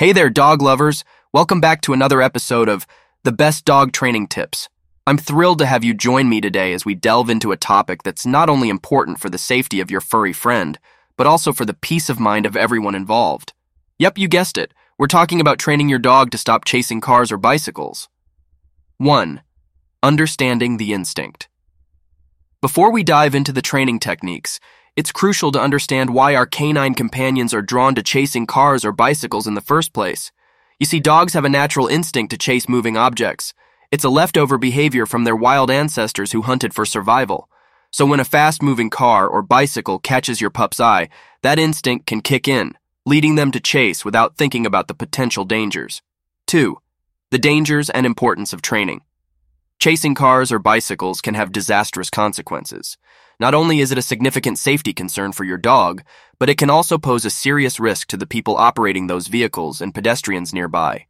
Hey there, dog lovers. Welcome back to another episode of The Best Dog Training Tips. I'm thrilled to have you join me today as we delve into a topic that's not only important for the safety of your furry friend, but also for the peace of mind of everyone involved. Yep, you guessed it. We're talking about training your dog to stop chasing cars or bicycles. 1. Understanding the instinct. Before we dive into the training techniques, it's crucial to understand why our canine companions are drawn to chasing cars or bicycles in the first place. You see, dogs have a natural instinct to chase moving objects. It's a leftover behavior from their wild ancestors who hunted for survival. So when a fast moving car or bicycle catches your pup's eye, that instinct can kick in, leading them to chase without thinking about the potential dangers. 2. The dangers and importance of training. Chasing cars or bicycles can have disastrous consequences. Not only is it a significant safety concern for your dog, but it can also pose a serious risk to the people operating those vehicles and pedestrians nearby.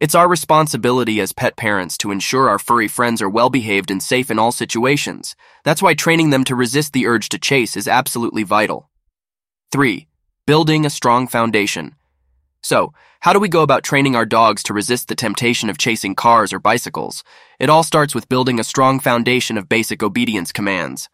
It's our responsibility as pet parents to ensure our furry friends are well behaved and safe in all situations. That's why training them to resist the urge to chase is absolutely vital. 3. Building a strong foundation. So, how do we go about training our dogs to resist the temptation of chasing cars or bicycles? It all starts with building a strong foundation of basic obedience commands.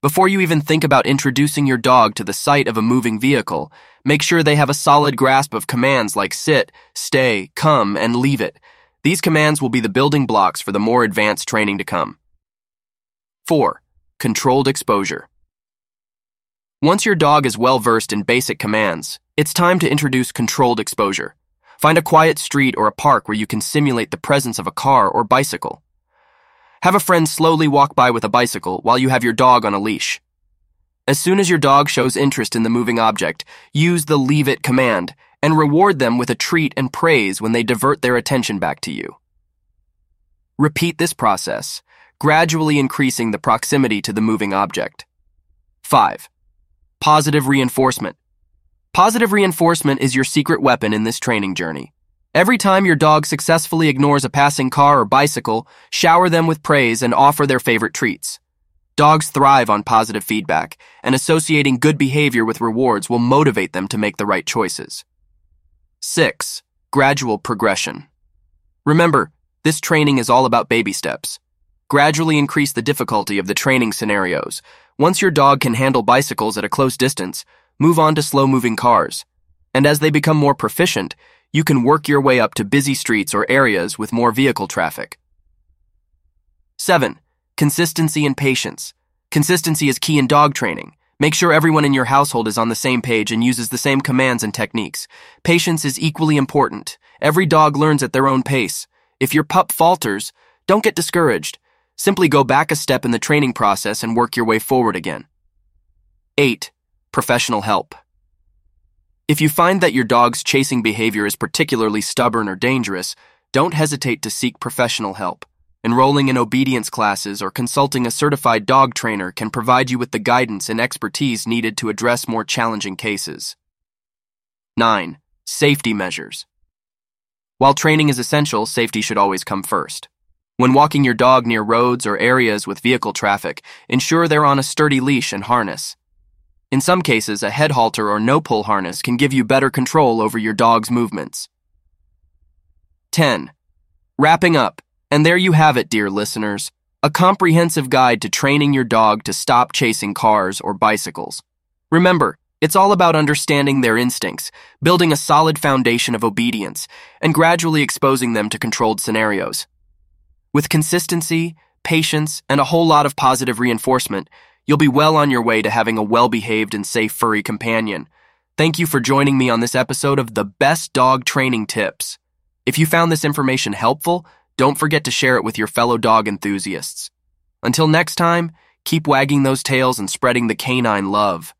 Before you even think about introducing your dog to the sight of a moving vehicle, make sure they have a solid grasp of commands like sit, stay, come, and leave it. These commands will be the building blocks for the more advanced training to come. 4. Controlled exposure. Once your dog is well versed in basic commands, it's time to introduce controlled exposure. Find a quiet street or a park where you can simulate the presence of a car or bicycle. Have a friend slowly walk by with a bicycle while you have your dog on a leash. As soon as your dog shows interest in the moving object, use the leave it command and reward them with a treat and praise when they divert their attention back to you. Repeat this process, gradually increasing the proximity to the moving object. 5. Positive reinforcement. Positive reinforcement is your secret weapon in this training journey. Every time your dog successfully ignores a passing car or bicycle, shower them with praise and offer their favorite treats. Dogs thrive on positive feedback, and associating good behavior with rewards will motivate them to make the right choices. 6. Gradual progression. Remember, this training is all about baby steps. Gradually increase the difficulty of the training scenarios. Once your dog can handle bicycles at a close distance, move on to slow moving cars. And as they become more proficient, you can work your way up to busy streets or areas with more vehicle traffic. 7. Consistency and patience. Consistency is key in dog training. Make sure everyone in your household is on the same page and uses the same commands and techniques. Patience is equally important. Every dog learns at their own pace. If your pup falters, don't get discouraged. Simply go back a step in the training process and work your way forward again. 8. Professional help. If you find that your dog's chasing behavior is particularly stubborn or dangerous, don't hesitate to seek professional help. Enrolling in obedience classes or consulting a certified dog trainer can provide you with the guidance and expertise needed to address more challenging cases. 9. Safety measures. While training is essential, safety should always come first. When walking your dog near roads or areas with vehicle traffic, ensure they're on a sturdy leash and harness. In some cases, a head halter or no pull harness can give you better control over your dog's movements. 10. Wrapping up, and there you have it, dear listeners a comprehensive guide to training your dog to stop chasing cars or bicycles. Remember, it's all about understanding their instincts, building a solid foundation of obedience, and gradually exposing them to controlled scenarios. With consistency, patience, and a whole lot of positive reinforcement, You'll be well on your way to having a well behaved and safe furry companion. Thank you for joining me on this episode of the Best Dog Training Tips. If you found this information helpful, don't forget to share it with your fellow dog enthusiasts. Until next time, keep wagging those tails and spreading the canine love.